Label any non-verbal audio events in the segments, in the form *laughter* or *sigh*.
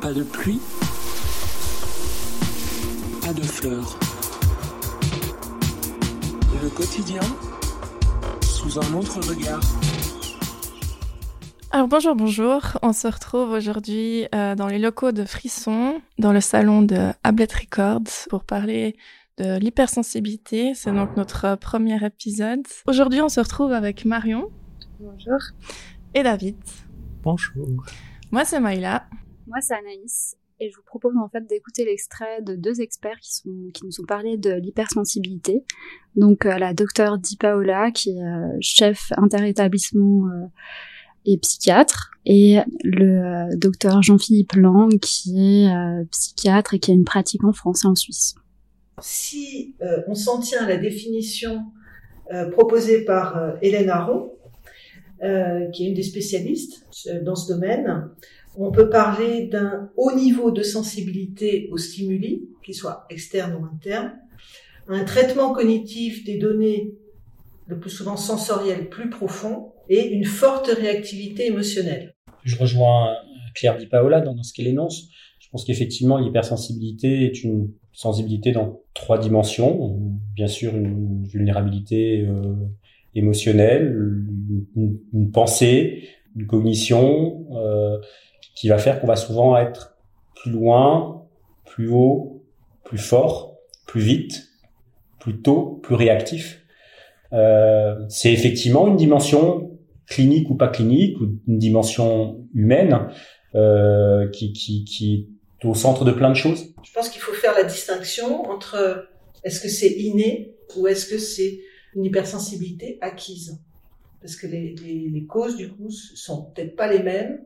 Pas de pluie, pas de fleurs. Le quotidien sous un autre regard. Alors bonjour, bonjour. On se retrouve aujourd'hui euh, dans les locaux de Frisson, dans le salon de Ablet Records, pour parler de l'hypersensibilité. C'est donc notre premier épisode. Aujourd'hui, on se retrouve avec Marion. Bonjour. Et David. Bonjour. Moi, c'est Maïla. Moi, c'est Anaïs. Et je vous propose en fait d'écouter l'extrait de deux experts qui, nous ont parlé de l'hypersensibilité. Donc euh, la docteure Di Paola, qui est euh, chef interétablissement euh, et psychiatre, et le docteur Jean-Philippe Lang, qui est psychiatre et qui a une pratique en France et en Suisse. Si on s'en tient à la définition proposée par Hélène Aron, qui est une des spécialistes dans ce domaine, on peut parler d'un haut niveau de sensibilité aux stimuli, qu'ils soient externes ou internes, un traitement cognitif des données, le plus souvent sensorielles, plus profond, et une forte réactivité émotionnelle. Je rejoins Claire Di Paola dans ce qu'elle énonce. Je pense qu'effectivement, l'hypersensibilité est une sensibilité dans trois dimensions. Bien sûr, une vulnérabilité euh, émotionnelle, une, pensée, une cognition, euh, qui va faire qu'on va souvent être plus loin, plus haut, plus fort, plus vite, plus tôt, plus réactif. Euh, c'est effectivement une dimension clinique ou pas clinique, ou une dimension humaine euh, qui, qui, qui est au centre de plein de choses. Je pense qu'il faut faire la distinction entre est-ce que c'est inné ou est-ce que c'est une hypersensibilité acquise? Parce que les, les, les causes du coup sont peut-être pas les mêmes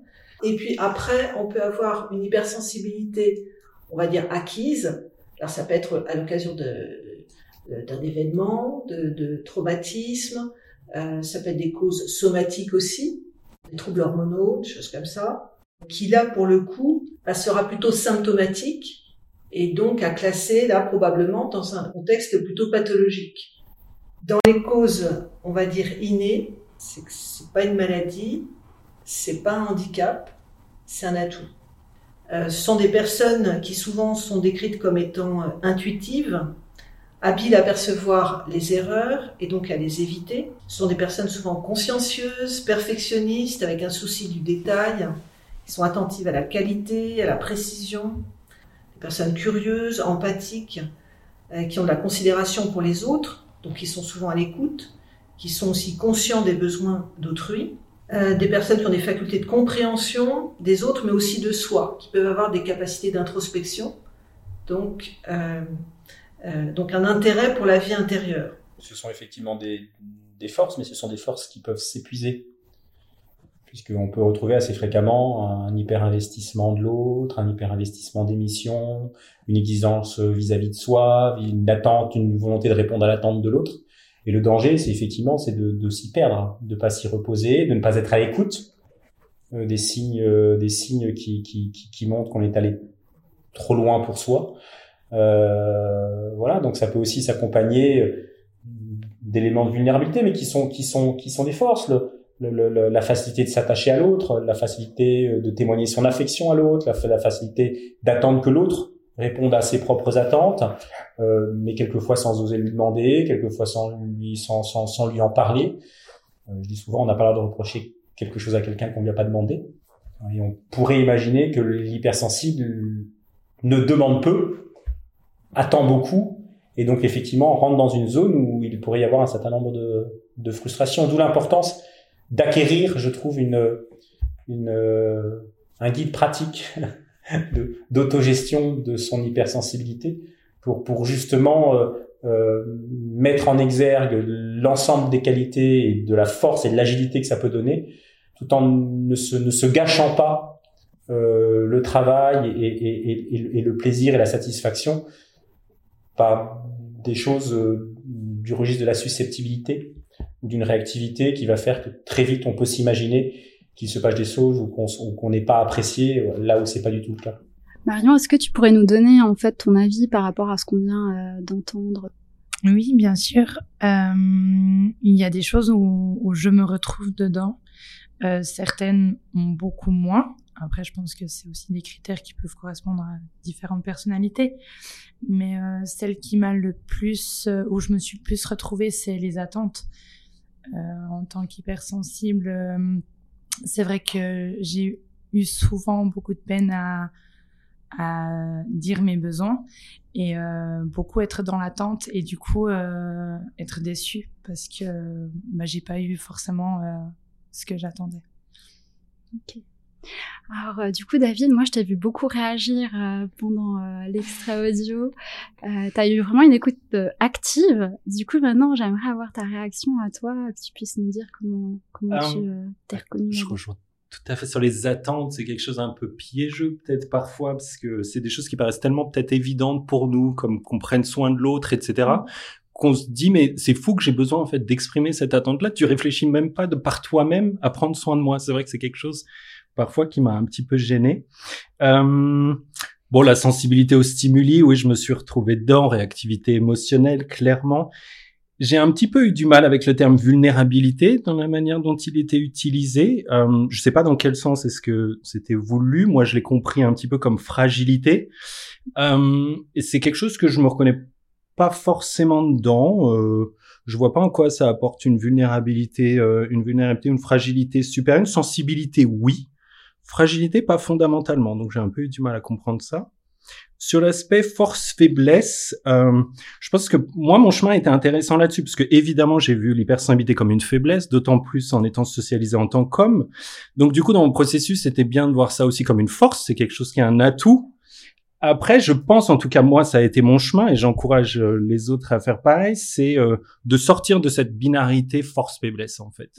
et puis après, on peut avoir une hypersensibilité, on va dire acquise. Alors ça peut être à l'occasion d'un événement, de, traumatisme. Euh, ça peut être des causes somatiques aussi, des troubles hormonaux, des choses comme ça, qui là pour le coup bah, sera plutôt symptomatique et donc à classer là probablement dans un contexte plutôt pathologique. Dans les causes, on va dire innées, c'est que c'est pas une maladie, c'est pas un handicap, c'est un atout. Euh, ce sont des personnes qui souvent sont décrites comme étant euh, intuitives, habiles à percevoir les erreurs et donc à les éviter. Ce sont des personnes souvent consciencieuses, perfectionnistes, avec un souci du détail, qui sont attentives à la qualité, à la précision. Des personnes curieuses, empathiques, euh, qui ont de la considération pour les autres, donc qui sont souvent à l'écoute, qui sont aussi conscients des besoins d'autrui euh, des personnes qui ont des facultés de compréhension des autres, mais aussi de soi, qui peuvent avoir des capacités d'introspection, donc, euh, euh, donc un intérêt pour la vie intérieure. Ce sont effectivement des, des forces, mais ce sont des forces qui peuvent s'épuiser, puisqu'on peut retrouver assez fréquemment un hyper-investissement de l'autre, un hyper-investissement des missions, une exigence vis-à-vis de soi, une attente, une volonté de répondre à l'attente de l'autre. Et le danger, c'est effectivement, c'est de, de s'y perdre, de pas s'y reposer, de ne pas être à l'écoute euh, des signes, euh, des signes qui, qui, qui, qui montrent qu'on est allé trop loin pour soi. Euh, voilà, donc ça peut aussi s'accompagner euh, d'éléments de vulnérabilité, mais qui sont qui sont qui sont des forces. Le, le, la facilité de s'attacher à l'autre, la facilité de témoigner son affection à l'autre, la, la facilité d'attendre que l'autre répondre à ses propres attentes, euh, mais quelquefois sans oser lui demander, quelquefois sans lui, sans, sans, sans lui en parler. Euh, je dis souvent, on n'a pas l'air de reprocher quelque chose à quelqu'un qu'on lui a pas demandé. Et on pourrait imaginer que l'hypersensible ne demande peu, attend beaucoup, et donc effectivement rentre dans une zone où il pourrait y avoir un certain nombre de, de frustrations. D'où l'importance d'acquérir, je trouve, une, une, un guide pratique d'autogestion de, son hypersensibilité pour, pour justement euh, euh, mettre en exergue l'ensemble des qualités et de la force et de l'agilité que ça peut donner, tout en ne se, ne se gâchant pas euh, le travail et, et, et, et, le plaisir et la satisfaction par des choses euh, du registre de la susceptibilité ou d'une réactivité qui va faire que très vite on peut s'imaginer qu'il se passe des choses ou qu'on n'est pas apprécié euh, là où c'est pas du tout le cas. Marion, est-ce que tu pourrais nous donner en fait ton avis par rapport à ce qu'on vient euh, d'entendre? Oui, bien sûr. Euh, il y a des choses où, où, je me retrouve dedans. Euh, certaines ont beaucoup moins. Après, je pense que c'est aussi des critères qui peuvent correspondre à différentes personnalités. Mais euh, celle qui m'a le plus, euh, où je me suis le plus retrouvée, c'est les attentes. Euh, en tant qu'hypersensible, euh, c'est vrai que j'ai eu souvent beaucoup de peine à, dire mes besoins et euh, beaucoup être dans l'attente et du coup euh, être déçue parce que bah, j'ai pas eu forcément euh, ce que j'attendais. Alors, euh, du coup, David, moi, je t'ai vu beaucoup réagir euh, pendant euh, l'extrait audio. Euh, tu as eu vraiment une écoute euh, active. Du coup, maintenant, j'aimerais avoir ta réaction à toi, que tu puisses nous dire comment, comment tu t'es reconnu. Je rejoins tout à fait sur les attentes. C'est quelque chose un peu piégeux peut-être parfois parce que c'est des choses qui paraissent tellement peut-être évidentes pour nous, comme qu'on prenne soin de l'autre, etc. Qu'on se dit mais c'est fou que j'ai besoin en fait d'exprimer cette attente-là. Tu réfléchis même pas de par toi-même à prendre soin de moi. C'est vrai que c'est quelque chose parfois qui m'a un petit peu gêné. Euh, Bon, la sensibilité aux stimuli, oui, je me suis retrouvé dedans, réactivité émotionnelle, clairement. J'ai un petit peu eu du mal avec le terme vulnérabilité dans la manière dont il était utilisé. Euh, je sais pas dans quel sens est-ce que c'était voulu. Moi, je l'ai compris un petit peu comme fragilité. Euh, et c'est quelque chose que je me reconnais pas forcément dedans. Euh, je vois pas en quoi ça apporte une vulnérabilité, euh, une vulnérabilité, une fragilité supérieure, une sensibilité, oui. Fragilité, pas fondamentalement. Donc j'ai un peu eu du mal à comprendre ça. Sur l'aspect force-faiblesse, euh, je pense que moi, mon chemin était intéressant là-dessus, parce que évidemment, j'ai vu l'hypersensibilité comme une faiblesse, d'autant plus en étant socialisé en tant qu'homme. Donc du coup, dans mon processus, c'était bien de voir ça aussi comme une force, c'est quelque chose qui est un atout. Après, je pense, en tout cas moi, ça a été mon chemin, et j'encourage euh, les autres à faire pareil, c'est euh, de sortir de cette binarité force-faiblesse, en fait.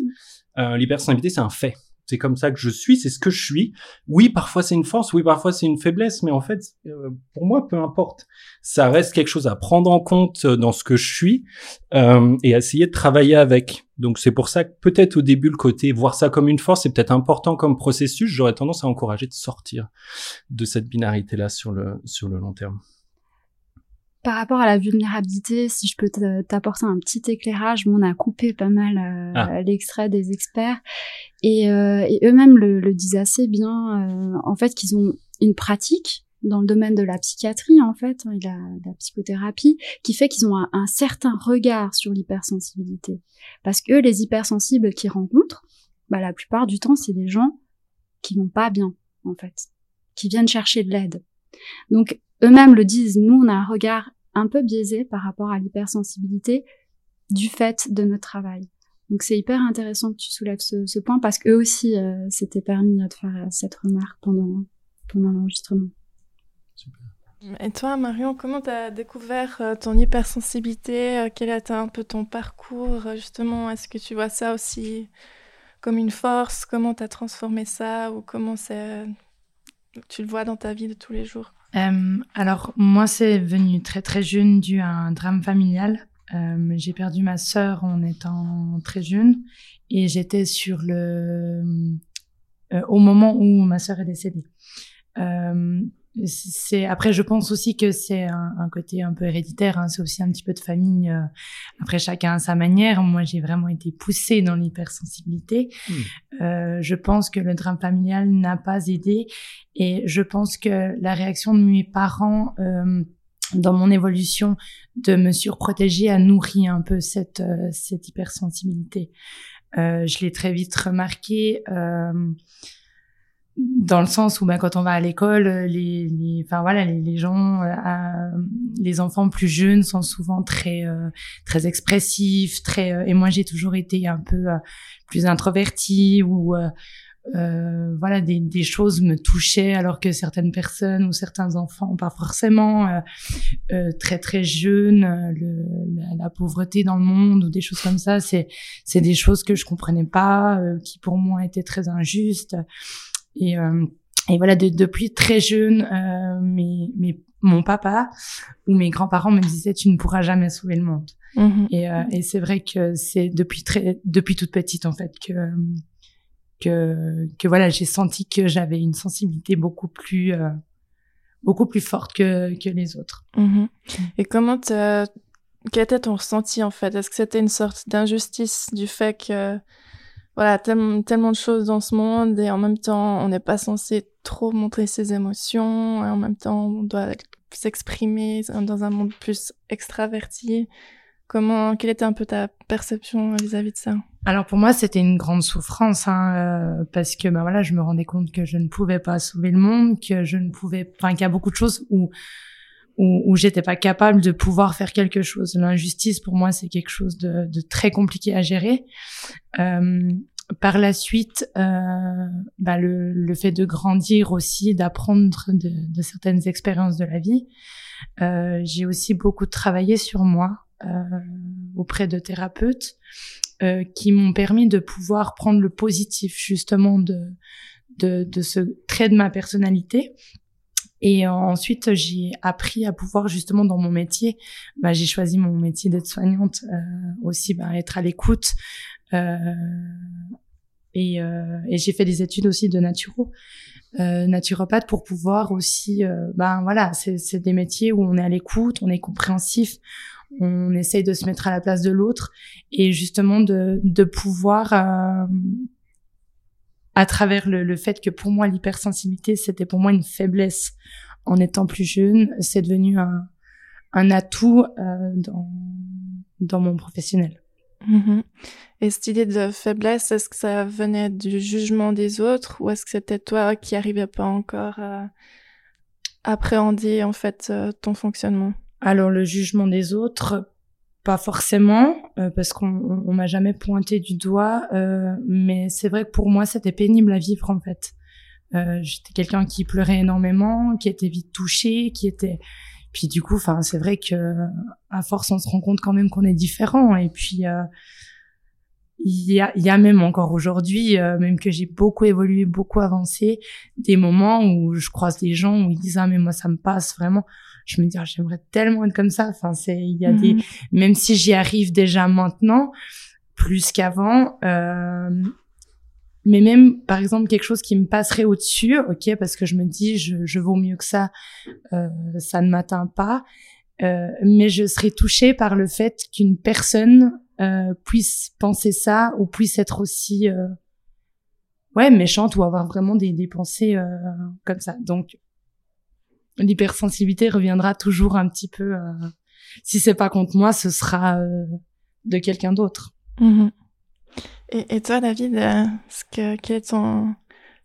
Euh, l'hypersensibilité, c'est un fait. C'est comme ça que je suis, c'est ce que je suis. Oui, parfois c'est une force, oui, parfois c'est une faiblesse, mais en fait, euh, pour moi, peu importe. Ça reste quelque chose à prendre en compte euh, dans ce que je suis euh, et essayer de travailler avec. Donc c'est pour ça que peut-être au début le côté voir ça comme une force c'est peut-être important comme processus. J'aurais tendance à encourager de sortir de cette binarité là sur le sur le long terme. Par rapport à la vulnérabilité, si je peux te- t'apporter un petit éclairage, on a coupé pas mal euh, Ah. l'extrait des experts et, euh, et eux-mêmes le, le disent assez bien. euh, en fait, qu'ils ont une pratique dans le domaine de la psychiatrie, en fait, hein, et de la, de la psychothérapie, qui fait qu'ils ont un, un certain regard sur l'hypersensibilité. Parce que les hypersensibles qu'ils rencontrent, bah, la plupart du temps, c'est des gens qui vont pas bien, en fait, qui viennent chercher de l'aide. Donc, eux-mêmes le disent, nous, on a un regard un peu biaisé par rapport à l'hypersensibilité du fait de notre travail. Donc c'est hyper intéressant que tu soulèves ce, point parce qu'eux aussi euh, s'étaient permis de faire euh, cette remarque pendant, pendant l'enregistrement. Et toi, Marion, comment tu as découvert euh, ton hypersensibilité Euh, Quel été un peu ton parcours euh, Justement, est-ce que tu vois ça aussi comme une force? Comment tu as transformé ça? Ou comment tu le vois dans ta vie de tous les jours? Euh, alors moi c'est venu très très jeune dû à un drame familial. Euh, j'ai perdu ma sœur en étant très jeune et j'étais sur le euh, au moment où ma sœur est décédée. C'est après je pense aussi que c'est un, côté un peu héréditaire hein, c'est aussi un petit peu de famille après chacun à sa manière moi j'ai vraiment été poussée dans l'hypersensibilité euh, je pense que le drame familial n'a pas aidé et je pense que la réaction de mes parents euh, dans mon évolution de me surprotéger a nourri un peu cette euh, cette hypersensibilité. Je l'ai très vite remarqué dans le sens où ben, quand on va à l'école, les, les, enfin voilà, les, gens, euh, les enfants plus jeunes sont souvent très euh, très expressifs, très euh, et moi j'ai toujours été un peu euh, plus introvertie ou euh, euh, voilà des, des choses me touchaient alors que certaines personnes ou certains enfants pas forcément très très jeunes le, la, la pauvreté dans le monde ou des choses comme ça c'est c'est des choses que je comprenais pas qui pour moi étaient très injustes et, euh, et voilà, de, depuis très jeune, euh, mes, mes, mon papa ou mes grands-parents me disaient tu ne pourras jamais sauver le monde. Mhm. Et, euh, et c'est vrai que c'est depuis très, depuis toute petite en fait que que que voilà, j'ai senti que j'avais une sensibilité beaucoup plus euh, beaucoup plus forte que que les autres. Mhm. Et comment quel était ton ressenti en fait? Est-ce que c'était une sorte d'injustice du fait que voilà, tellement, tellement de choses dans ce monde et en même temps, on n'est pas censé trop montrer ses émotions et en même temps, on doit s'exprimer dans un monde plus extraverti. Comment, quelle était un peu ta perception vis-à-vis de ça? Alors pour moi, c'était une grande souffrance hein, euh, parce que bah voilà, je me rendais compte que je ne pouvais pas sauver le monde, que je ne pouvais, enfin qu'il y a beaucoup de choses où où, où j'étais pas capable de pouvoir faire quelque chose. L'injustice pour moi, c'est quelque chose de, de, très compliqué à gérer. Euh, par la suite, euh, bah le, le, fait de grandir aussi, d'apprendre de, de, certaines expériences de la vie. Euh, j'ai aussi beaucoup travaillé sur moi euh, auprès de thérapeutes euh, qui m'ont permis de pouvoir prendre le positif justement de, de, de ce trait de ma personnalité. Et ensuite, j'ai appris à pouvoir justement dans mon métier, bah, j'ai choisi mon métier d'être soignante euh, aussi, bah, être à l'écoute. Euh, et, euh, et j'ai fait des études aussi de naturo, euh, naturopathe pour pouvoir aussi, ben voilà, c'est des métiers où on est à l'écoute, on est compréhensif, on essaye de se mettre à la place de l'autre et justement de, de pouvoir, euh, à travers le, le, fait que pour moi l'hypersensibilité c'était pour moi une faiblesse en étant plus jeune, c'est devenu un, un atout euh, dans, dans mon professionnel. Mm-hmm. Et cette idée de faiblesse, est-ce que ça venait du jugement des autres ou est-ce que c'était toi qui arrivais pas encore à appréhender en fait euh, ton fonctionnement? Alors le jugement des autres, pas forcément, euh, parce qu'on on, m'a jamais pointé du doigt, euh, mais c'est vrai que pour moi c'était pénible à vivre en fait. Euh, J'étais quelqu'un qui pleurait énormément, qui était vite touché, qui était, puis du coup, enfin c'est vrai que à force on se rend compte quand même qu'on est différent, et puis euh, il y a, y a même encore aujourd'hui, euh, même que j'ai beaucoup évolué, beaucoup avancé, des moments où je croise des gens où ils disent ah mais moi ça me passe vraiment je me dis ah, j'aimerais tellement être comme ça enfin c'est il y a des mhm. même si j'y arrive déjà maintenant plus qu'avant euh, mais même par exemple quelque chose qui me passerait au-dessus ok parce que je me dis je, je vaux mieux que ça euh, ça ne m'atteint pas euh, mais je serais touchée par le fait qu'une personne euh, puisse penser ça ou puisse être aussi euh, ouais méchante ou avoir vraiment des, des pensées euh, comme ça donc l'hypersensibilité reviendra toujours un petit peu. Euh, si c'est pas contre moi, ce sera euh, de quelqu'un d'autre. Mhm. Et, et, toi, David, euh, ce que, quel est ton,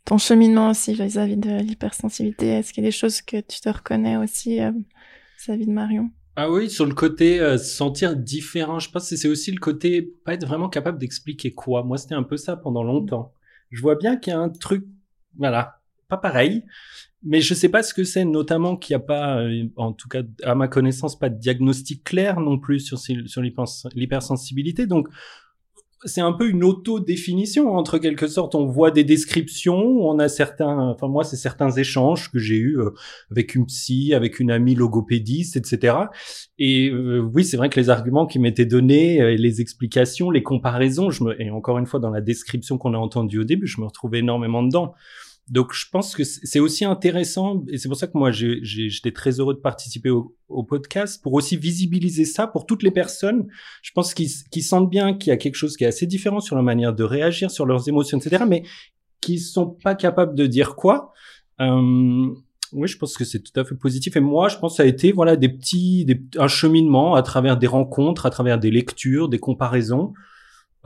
ton cheminement aussi vis-à-vis de l'hypersensibilité? Est-ce qu'il y a des choses que tu te reconnais aussi vis-à-vis de Marion? Ah oui, sur le côté se sentir différent, je pense que c'est aussi le côté pas être vraiment capable d'expliquer quoi. Moi, c'était un peu ça pendant longtemps. Je vois bien qu'il y a un truc, voilà, pas pareil mais je sais pas ce que c'est, notamment qu'il n'y a pas, euh, en tout cas à ma connaissance, pas de diagnostic clair non plus sur, sur l'hypersensibilité. Donc c'est un peu une auto-définition entre quelque sorte. On voit des descriptions, on a certains, enfin moi c'est certains échanges que j'ai eu euh, avec une psy, avec une amie logopédiste, etc. Et euh, oui, c'est vrai que les arguments qui m'étaient donnés, les explications, les comparaisons, je me, et encore une fois dans la description qu'on a entendue au début, je me retrouvais énormément dedans. Donc je pense que c'est aussi intéressant et c'est pour ça que moi j'étais très heureux de participer au, podcast pour aussi visibiliser ça pour toutes les personnes. Je pense qu'ils sentent bien qu'il y a quelque chose qui est assez différent sur la manière de réagir, sur leurs émotions, etc. Mais qui sont pas capables de dire quoi. Euh, oui, je pense que c'est tout à fait positif. Et moi, je pense que ça a été voilà des petits, des, un cheminement à travers des rencontres, à travers des lectures, des comparaisons.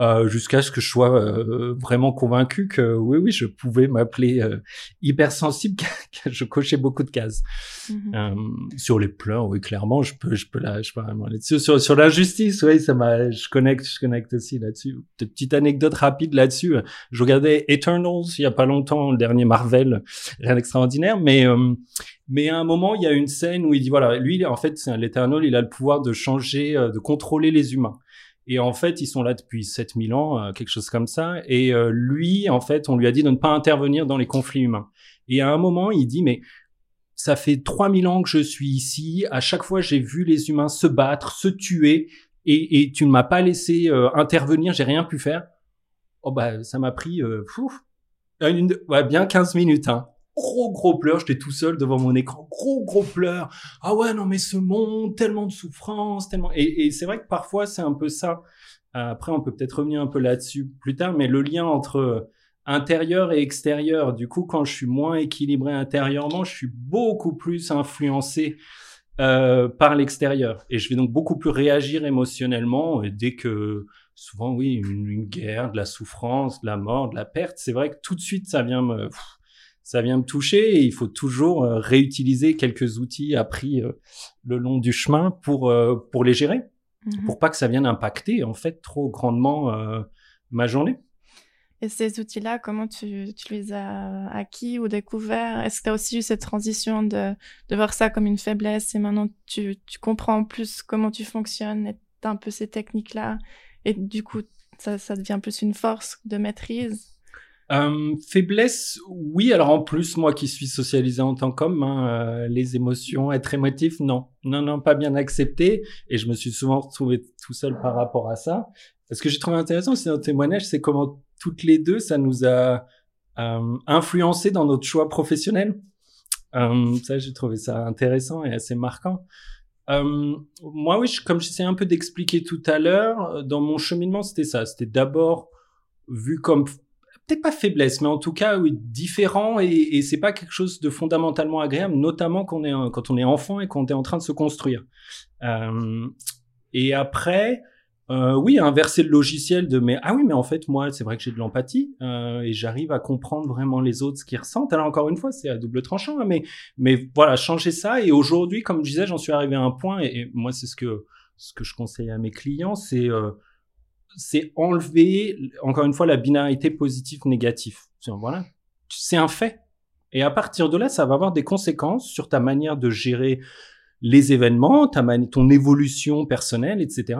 Euh, jusqu'à ce que je sois euh, vraiment convaincu que oui, oui, je pouvais m'appeler euh, hypersensible, *laughs* que je cochais beaucoup de cases. Mm-hmm. sur les pleurs, oui, clairement, je peux, je peux là, je peux vraiment là-dessus. Sur, sur l'injustice, oui, ça m'a, je connecte, je connecte aussi là-dessus. Petite anecdote rapide là-dessus. Je regardais Eternals il y a pas longtemps, le dernier Marvel, rien d'extraordinaire, mais mais à un moment, il y a une scène où il dit voilà, lui, en fait, c'est l'Eternal, il a le pouvoir de changer, de contrôler les humains. Et en fait, ils sont là depuis 7000 ans, euh, quelque chose comme ça. Et euh, lui, en fait, on lui a dit de ne pas intervenir dans les conflits humains. Et à un moment, il dit, mais ça fait 3000 ans que je suis ici. À chaque fois, j'ai vu les humains se battre, se tuer. Et, et tu ne m'as pas laissé euh, intervenir, j'ai rien pu faire. Oh bah, ça m'a pris fou, une, ouais, bien 15 minutes. Hein gros gros pleurs, j'étais tout seul devant mon écran, gros gros pleurs. Ah ouais non mais ce monde, tellement de souffrance, tellement. Et, et c'est vrai que parfois c'est un peu ça. après, on peut peut-être revenir un peu là-dessus plus tard, mais le lien entre intérieur et extérieur. Du coup, quand je suis moins équilibré intérieurement, je suis beaucoup plus influencé euh, par l'extérieur. Et je vais donc beaucoup plus réagir émotionnellement dès que, souvent, oui, une, guerre, de la souffrance, de la mort, de la perte, c'est vrai que tout de suite, ça vient me, ça vient me toucher et il faut toujours euh, réutiliser quelques outils appris euh, le long du chemin pour, pour les gérer, mmh pour pas que ça vienne impacter, en fait, trop grandement ma journée. Et ces outils-là, comment tu, tu, les as acquis ou découverts? Est-ce que tu as aussi eu cette transition de, de voir ça comme une faiblesse et maintenant tu, tu comprends plus comment tu fonctionnes et as un peu ces techniques-là et du coup ça, ça devient plus une force de maîtrise? Euh, faiblesse, oui. Alors en plus, moi qui suis socialisé en tant qu'homme, hein, euh, les émotions, être émotif, non, non, non, pas bien accepté. Et je me suis souvent retrouvé tout seul par rapport à ça. Ce que j'ai trouvé intéressant dans le témoignage, c'est comment toutes les deux, ça nous a euh, influencé dans notre choix professionnel. Euh, ça, j'ai trouvé ça intéressant et assez marquant. Euh, moi, oui, comme j'essayais un peu d'expliquer tout à l'heure, dans mon cheminement, c'était ça. C'était d'abord vu comme peut-être pas faiblesse, mais en tout cas, oui, différent et, et c'est pas quelque chose de fondamentalement agréable, notamment quand on est, quand on est enfant et qu'on est en train de se construire. Euh, et après, euh, oui, inverser le logiciel de mais ah oui, mais en fait moi c'est vrai que j'ai de l'empathie euh, et j'arrive à comprendre vraiment les autres ce qu'ils ressentent. Alors encore une fois c'est à double tranchant, hein, mais mais voilà changer ça et aujourd'hui comme je disais j'en suis arrivé à un point et, moi c'est ce que ce que je conseille à mes clients c'est euh, c'est enlever encore une fois la binarité positif négatif. Voilà, c'est un fait et à partir de là ça va avoir des conséquences sur ta manière de gérer les événements, ta ton évolution personnelle, etc.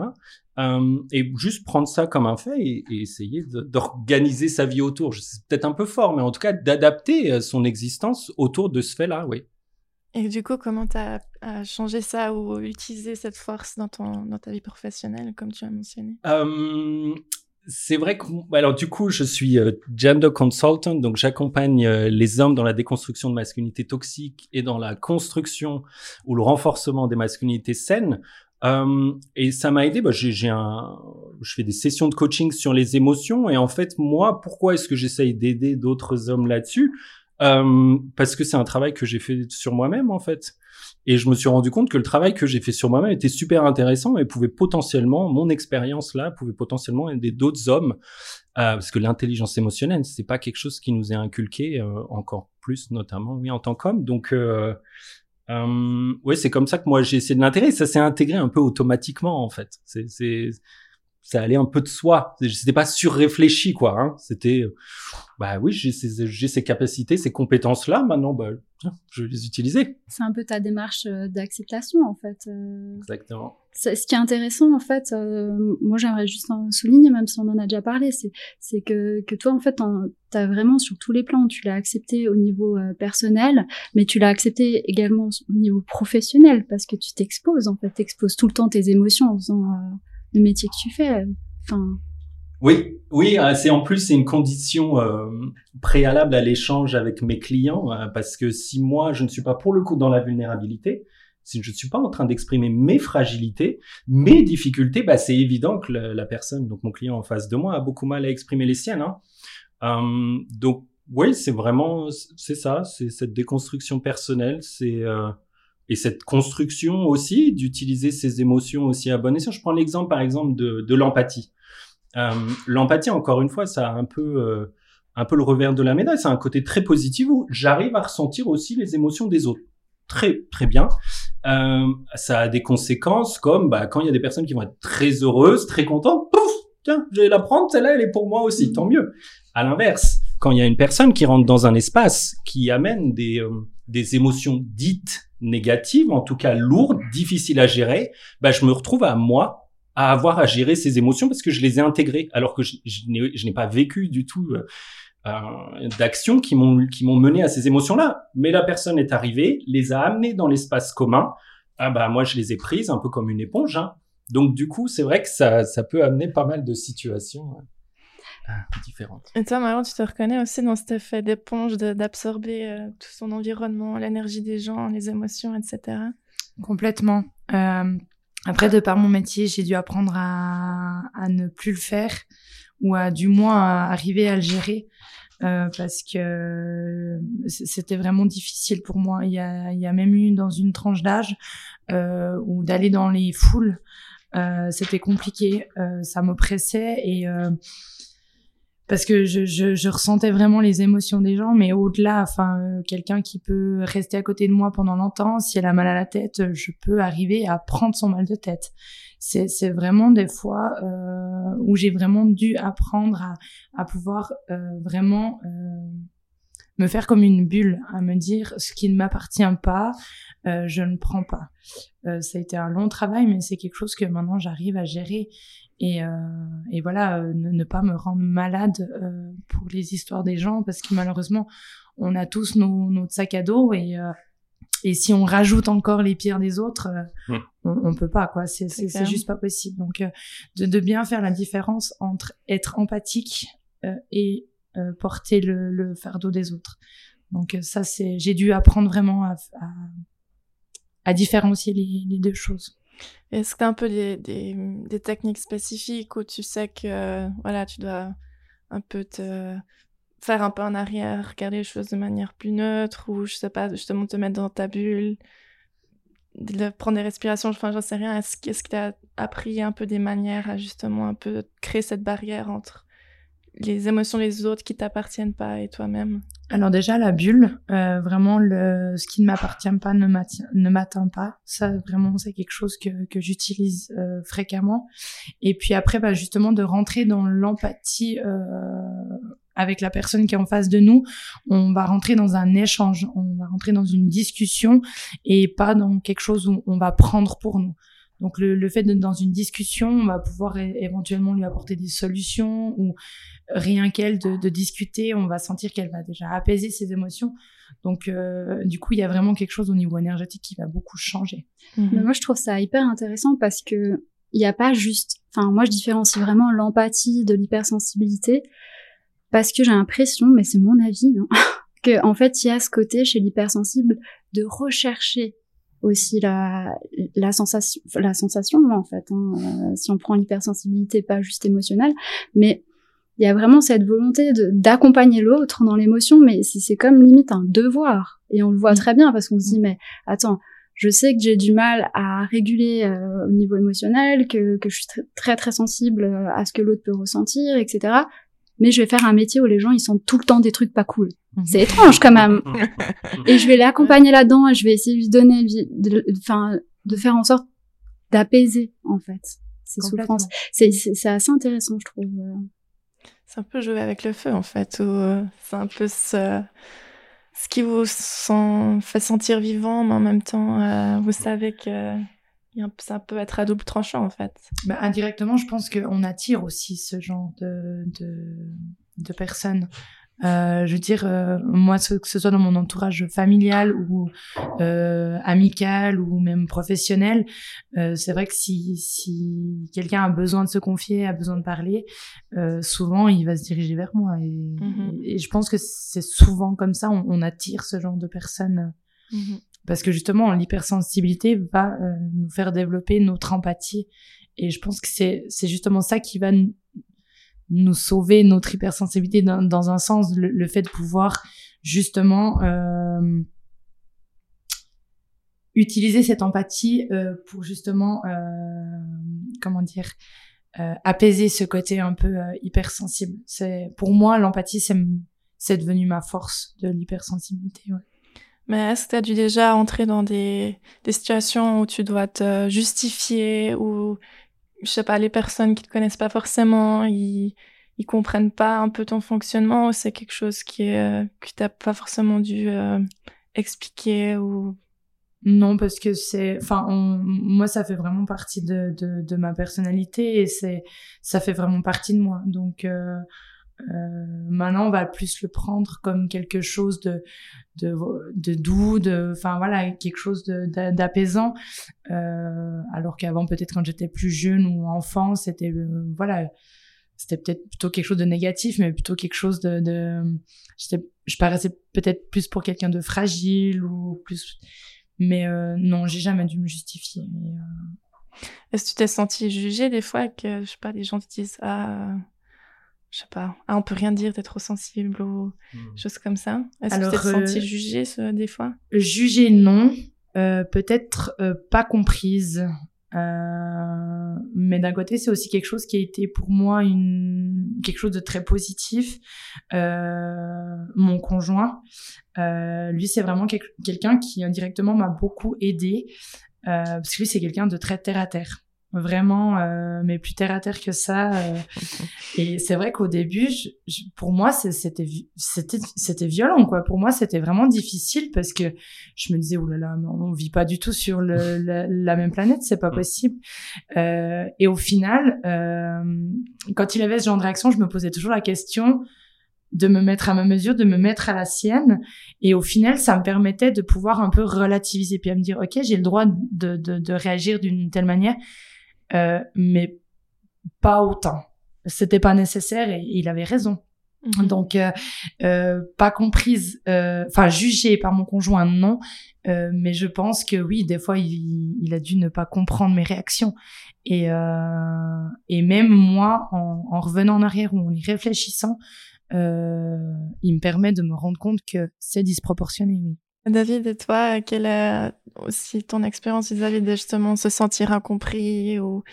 Euh, et juste prendre ça comme un fait et, essayer d'organiser sa vie autour. C'est peut-être un peu fort, mais en tout cas d'adapter euh, son existence autour de ce fait-là, oui. Et du coup, comment tu as, changé ça ou utilisé cette force dans, ton, dans ta vie professionnelle, comme tu as mentionné? Euh, C'est vrai que, alors du coup, je suis euh, gender consultant, donc j'accompagne les hommes dans la déconstruction de masculinité toxique et dans la construction ou le renforcement des masculinités saines. Euh, et ça m'a aidé. Bah, je fais des sessions de coaching sur les émotions. Et en fait, moi, pourquoi est-ce que j'essaye d'aider d'autres hommes là-dessus? Euh, Parce que c'est un travail que j'ai fait sur moi-même, en fait. Et je me suis rendu compte que le travail que j'ai fait sur moi-même était super intéressant et pouvait potentiellement, mon expérience là, pouvait potentiellement aider d'autres hommes. Euh, parce que l'intelligence émotionnelle, c'est pas quelque chose qui nous est inculqué euh, encore plus, notamment oui en tant qu'homme. Donc euh, euh, ouais, c'est comme ça que moi j'ai essayé de l'intégrer. Ça s'est intégré un peu automatiquement en fait. C'est, c'est, ça allait un peu de soi. C'était pas surréfléchi quoi. Hein. C'était, bah oui, j'ai ces, ces capacités, ces compétences là. Maintenant, bah je vais les utiliser. C'est un peu ta démarche euh, d'acceptation en fait. Euh. Exactement. Ce qui est intéressant en fait, euh, moi j'aimerais juste en souligner, même si on en a déjà parlé, c'est que que toi en fait t'as vraiment sur tous les plans, tu l'as accepté au niveau personnel, mais tu l'as accepté également au niveau professionnel parce que tu t'exposes en fait, t'exposes tout le temps tes émotions en faisant le métier que tu fais. Enfin, oui, oui, euh, c'est en plus c'est une condition euh, préalable à l'échange avec mes clients euh, parce que si moi je ne suis pas pour le coup dans la vulnérabilité, si je ne suis pas en train d'exprimer mes fragilités, mes difficultés, bah c'est évident que la, personne, donc mon client en face de moi, a beaucoup mal à exprimer les siennes. Hein. donc oui, c'est vraiment c'est ça, c'est cette déconstruction personnelle, c'est et cette construction aussi d'utiliser ses émotions aussi à bon escient. Je prends l'exemple par exemple de, de l'empathie. Euh, l'empathie, encore une fois, ça a un peu, euh, un peu le revers de la médaille. C'est un côté très positif où j'arrive à ressentir aussi les émotions des autres. Très, très bien. Euh, ça a des conséquences comme bah, quand il y a des personnes qui vont être très heureuses, très contentes, pouf, tiens, je vais la prendre, celle-là, elle est pour moi aussi, tant mieux. À l'inverse, quand il y a une personne qui rentre dans un espace qui amène des, des émotions dites négatives, en tout cas lourdes, difficiles à gérer, bah, je me retrouve à moi à avoir à gérer ces émotions parce que je les ai intégrées alors que je, n'ai pas vécu du tout euh, euh, d'actions qui m'ont qui m'ont mené à ces émotions-là. Mais la personne est arrivée, les a amenées dans l'espace commun. Ah bah moi je les ai prises un peu comme une éponge. Hein. Donc du coup c'est vrai que ça ça peut amener pas mal de situations. Différentes. Et toi, Marion, tu te reconnais aussi dans cet effet d'éponge, d'absorber euh, tout son environnement, l'énergie des gens, les émotions, etc. Complètement. Euh, Après, de par mon métier, j'ai dû apprendre à, à ne plus le faire ou à du moins à arriver à le gérer. Euh, parce que c'était vraiment difficile pour moi. Il y a, il y a même eu dans une tranche d'âge euh, où d'aller dans les foules, euh, c'était compliqué, euh, ça m'oppressait et euh, parce que je, je, je, ressentais vraiment les émotions des gens, mais au-delà, enfin, euh, quelqu'un qui peut rester à côté de moi pendant longtemps, si elle a mal à la tête, je peux arriver à prendre son mal de tête. C'est, vraiment des fois euh, où j'ai vraiment dû apprendre à, à pouvoir euh, vraiment euh, me faire comme une bulle, à me dire ce qui ne m'appartient pas, euh, je ne prends pas. ça a été un long travail, mais c'est quelque chose que maintenant j'arrive à gérer et, euh, et voilà euh, ne, pas me rendre malade euh, pour les histoires des gens parce que malheureusement on a tous nos, notre sac à dos et euh, et si on rajoute encore les pires des autres mmh. on, on, peut pas quoi. C'est c'est juste pas possible. Donc de, de, bien faire la différence entre être empathique et porter le, le, fardeau des autres. Donc ça c'est j'ai dû apprendre vraiment à, à, à différencier les, les deux choses est-ce que tu as un peu des, des, techniques spécifiques où tu sais que voilà, tu dois un peu te faire un peu en arrière, regarder les choses de manière plus neutre ou je sais pas, justement te mettre dans ta bulle, de prendre des respirations, enfin j'en sais rien. Est-ce que tu as appris un peu des manières à justement un peu créer cette barrière entre les émotions des autres qui t'appartiennent pas et toi-même? Alors déjà la bulle, euh, vraiment le ce qui ne m'appartient pas ne m'atteint pas. Ça vraiment c'est quelque chose que que j'utilise euh, fréquemment. Et puis après bah justement de rentrer dans l'empathie euh, avec la personne qui est en face de nous, on va rentrer dans un échange, on va rentrer dans une discussion et pas dans quelque chose où on va prendre pour nous. Donc le, le fait d'être dans une discussion, on va pouvoir éventuellement lui apporter des solutions ou rien qu'elle de, de, discuter, on va sentir qu'elle va déjà apaiser ses émotions. Donc euh, du coup, il y a vraiment quelque chose au niveau énergétique qui va beaucoup changer. Mais moi, je trouve ça hyper intéressant parce que il n'y a pas juste. Enfin, moi, je différencie vraiment l'empathie de l'hypersensibilité parce que j'ai l'impression, mais c'est mon avis, hein, *laughs* que en fait, il y a ce côté chez l'hypersensible de rechercher aussi la, la sensation, la sensation en fait. Hein, euh, si on prend l'hypersensibilité, pas juste émotionnelle, mais il y a vraiment cette volonté d'accompagner l'autre dans l'émotion, mais c'est comme limite un devoir. Et on le voit mm. très bien parce qu'on se dit, mm. mais attends, je sais que j'ai du mal à réguler euh, au niveau émotionnel, que, que je suis très très sensible euh, à ce que l'autre peut ressentir, etc. Mais je vais faire un métier où les gens ils sentent tout le temps des trucs pas cool. Mm. C'est étrange quand même. *laughs* et je vais l'accompagner là-dedans et je vais essayer de lui donner, enfin, de, faire en sorte d'apaiser en fait ces souffrances. C'est assez intéressant, je trouve. C'est un peu jouer avec le feu en fait, ou euh, c'est un peu ce, qui vous fait sentir vivant, mais en même temps, euh, vous savez que ça peut être à double tranchant en fait. Bah, indirectement, je pense qu'on attire aussi ce genre de, de personnes. Euh, je veux dire, euh, moi, que ce soit dans mon entourage familial ou euh, amical ou même professionnel, euh, c'est vrai que si, si quelqu'un a besoin de se confier, a besoin de parler, euh, souvent il va se diriger vers moi. Et, mm-hmm. et, je pense que c'est souvent comme ça, on, on, attire ce genre de personnes. Mm-hmm. Parce que justement, l'hypersensibilité va nous faire développer notre empathie. Et je pense que c'est justement ça qui va nous sauver notre hypersensibilité dans, dans un sens, le, fait de pouvoir justement euh, utiliser cette empathie euh, pour justement, euh, comment dire, euh, apaiser ce côté un peu euh, hypersensible. C'est pour moi l'empathie, c'est c'est devenu ma force de l'hypersensibilité. Ouais. Mais est-ce que tu as dû déjà entrer dans des, des situations où tu dois te justifier ou je sais pas, les personnes qui te connaissent pas forcément, ils, ils comprennent pas un peu ton fonctionnement ou c'est quelque chose qui est, euh, que t'as pas forcément dû euh, expliquer ou non parce que c'est enfin moi ça fait vraiment partie de, de, de ma personnalité et c'est ça fait vraiment partie de moi. Donc euh, euh, maintenant on va plus le prendre comme quelque chose de de, de doux de enfin voilà quelque chose d'apaisant. Euh, alors qu'avant peut-être quand j'étais plus jeune ou enfant c'était voilà c'était peut-être plutôt quelque chose de négatif mais plutôt quelque chose de, de je paraissais peut-être plus pour quelqu'un de fragile ou plus mais euh, non j'ai jamais dû me justifier. Euh, Est-ce que tu t'es senti jugé des fois que, je sais pas, les gens te disent, ah, je sais pas, ah, on peut rien dire, t'es trop sensible ou Hmm. choses comme ça. Est-ce que tu t'es senti euh, jugé ce, des fois? Jugée, non. Euh, peut-être euh, pas comprise. Euh, mais d'un côté, c'est aussi quelque chose qui a été pour moi une quelque chose de très positif. Euh, mon conjoint, euh, lui, c'est vraiment quel- quelqu'un qui indirectement m'a beaucoup aidé euh, parce que lui, c'est quelqu'un de très terre à terre. Vraiment, euh, mais plus terre à terre que ça. euh. *laughs* Et c'est vrai qu'au début, je- je- pour moi, c'était c'était c'était violent, quoi. Pour moi, c'était vraiment difficile parce que je me disais, oulala, mais on vit pas du tout sur le, *laughs* la, la même planète, c'est pas possible. Euh, et au final, euh, quand il avait ce genre de réaction, je me posais toujours la question de me mettre à ma mesure, de me mettre à la sienne. Et au final, ça me permettait de pouvoir un peu relativiser, puis à me dire, ok, j'ai le droit de, de, de réagir d'une telle manière, euh, mais pas autant. C'était pas nécessaire et il avait raison. Mhm. Donc, euh, euh, pas comprise, euh, enfin jugée par mon conjoint, non. Euh, mais je pense que oui, des fois, il, il a dû ne pas comprendre mes réactions. Et, euh, et même moi, en, en revenant en arrière ou en y réfléchissant, euh, il me permet de me rendre compte que c'est disproportionné, oui. David, et toi, quelle est aussi ton expérience vis-à-vis de justement se sentir incompris ou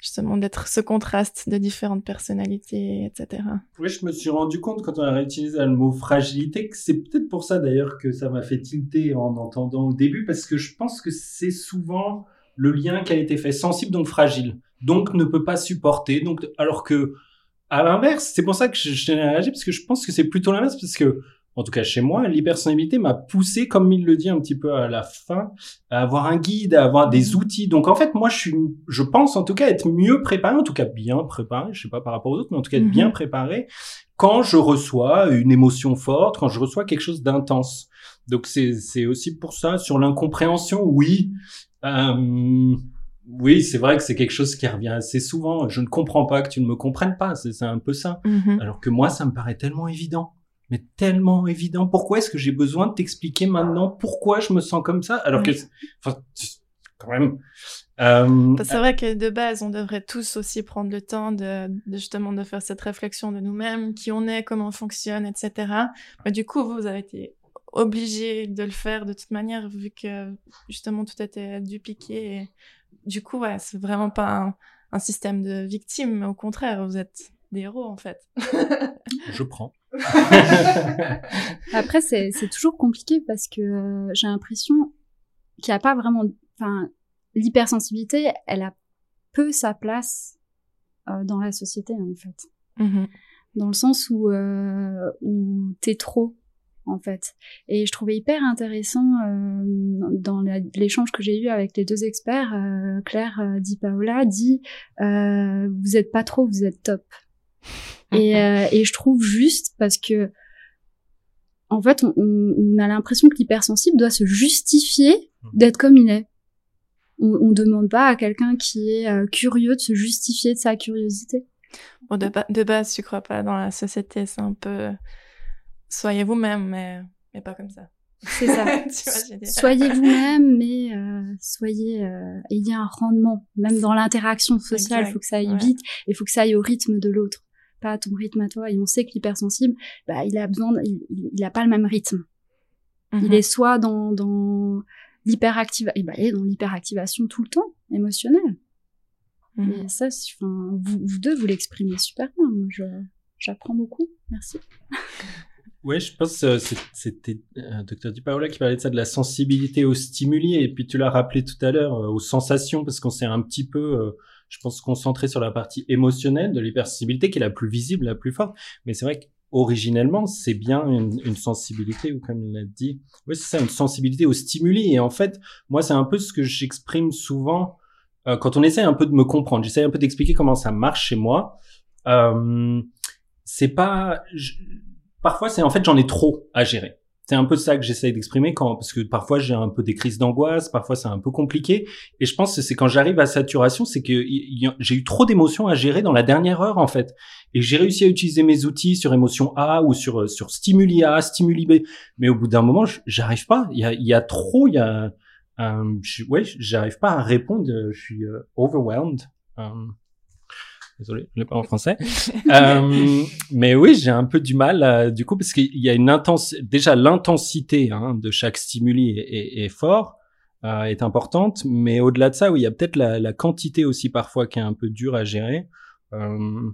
justement d'être ce contraste de différentes personnalités, etc. Oui, je me suis rendu compte quand on a réutilisé le mot fragilité que c'est peut-être pour ça d'ailleurs que ça m'a fait tilter en entendant au début parce que je pense que c'est souvent le lien qui a été fait. Sensible donc fragile. Donc ne peut pas supporter. Donc alors que à l'inverse c'est pour ça que je, réagir parce que je pense que c'est plutôt l'inverse parce que en tout cas chez moi l'hypersonnalité m'a poussé comme il le dit un petit peu à la fin à avoir un guide à avoir des outils donc en fait moi je suis je pense en tout cas être mieux préparé en tout cas bien préparé je sais pas par rapport aux autres mais en tout cas être Mhm. bien préparé quand je reçois une émotion forte, quand je reçois quelque chose d'intense. Donc c'est c'est aussi pour ça sur l'incompréhension, oui. Euh, oui, c'est vrai que c'est quelque chose qui revient assez souvent. Je ne comprends pas que tu ne me comprennes pas, c'est c'est un peu ça. Mhm. Alors que moi, ça me paraît tellement évident. Mais tellement évident. Pourquoi est-ce que j'ai besoin de t'expliquer maintenant pourquoi je me sens comme ça Alors que, Oui. enfin, quand même. Euh, C'est vrai que de base, on devrait tous aussi prendre le temps de, de justement de faire cette réflexion de nous-mêmes, qui on est, comment on fonctionne, etc. Mais du coup, vous avez été obligé de le faire de toute manière, vu que justement tout était dupliqué. Et du coup, ouais, c'est vraiment pas un, un système de victimes, mais au contraire, vous êtes des héros en fait. je prends. *laughs* Après, c'est c'est toujours compliqué parce que euh, j'ai l'impression qu'il n'y a pas vraiment. Enfin, l'hypersensibilité, elle a peu sa place euh, dans la société, en fait. Mhm. Dans le sens où, euh, où t'es trop, en fait. Et je trouvais hyper intéressant euh, dans la- l'échange que j'ai eu avec les deux experts, euh, Claire euh, Di Paola dit euh, Vous êtes pas trop, vous êtes top. Et, euh, et je trouve juste parce que en fait, on, a l'impression que l'hypersensible doit se justifier d'être comme il est. On, on demande pas à quelqu'un qui est euh, curieux de se justifier de sa curiosité. Bon, de, ba- de base, tu crois pas dans la société, c'est un peu soyez vous-même, mais, mais pas comme ça. C'est ça. *laughs* Vois, dit. soyez *laughs* vous-même, mais euh, soyez euh, ayez un rendement. Même dans l'interaction sociale, il faut que ça aille ouais. vite, et il faut que ça aille au rythme de l'autre, pas à ton rythme à toi. Et on sait que l'hypersensible, bah, il a besoin, de- il, a pas le même rythme. Mhm. Il est soit dans, dans l'hyperactive, et bah, il est dans l'hyperactivation tout le temps, émotionnelle. Mhm. Et ça, enfin, vous, vous deux, vous l'exprimez super bien. Moi, je, j'apprends beaucoup. Merci. *laughs* Ouais, je pense que c'est- c'était euh, Dr. Di Paola qui parlait de ça, de la sensibilité aux stimuli, et puis tu l'as rappelé tout à l'heure, euh, aux sensations, parce qu'on s'est un petit peu, euh, je pense, concentré sur la partie émotionnelle de l'hypersensibilité, qui est la plus visible, la plus forte. Mais c'est vrai qu'originellement, c'est bien une, une sensibilité, ou comme il l'a dit, oui, c'est ça, une sensibilité aux stimuli. Et en fait, moi, c'est un peu ce que j'exprime souvent euh, quand on essaie un peu de me comprendre. J'essaie un peu d'expliquer comment ça marche chez moi. Euh, c'est pas... je- parfois c'est en fait j'en ai trop à gérer. C'est un peu ça que j'essaye d'exprimer quand parce que parfois j'ai un peu des crises d'angoisse, parfois c'est un peu compliqué et je pense que c'est quand j'arrive à saturation, c'est que j'ai eu trop d'émotions à gérer dans la dernière heure en fait. Et j'ai réussi à utiliser mes outils sur émotion A ou sur euh, sur stimuli A, stimuli B, mais au bout d'un moment, j'arrive pas, il y a il y a trop, il y a Euh, je, ouais, j'arrive pas à répondre. Je suis euh, overwhelmed. Euh, désolé, je l'ai pas en français. *laughs* euh, mais oui, j'ai un peu du mal, du coup, parce qu'il y a une intensité. Déjà, l'intensité hein, de chaque stimuli est, est, est fort, euh, est importante, mais au-delà de ça, oui, il y a peut-être la, la, quantité aussi parfois qui est un peu dure à gérer. Euh,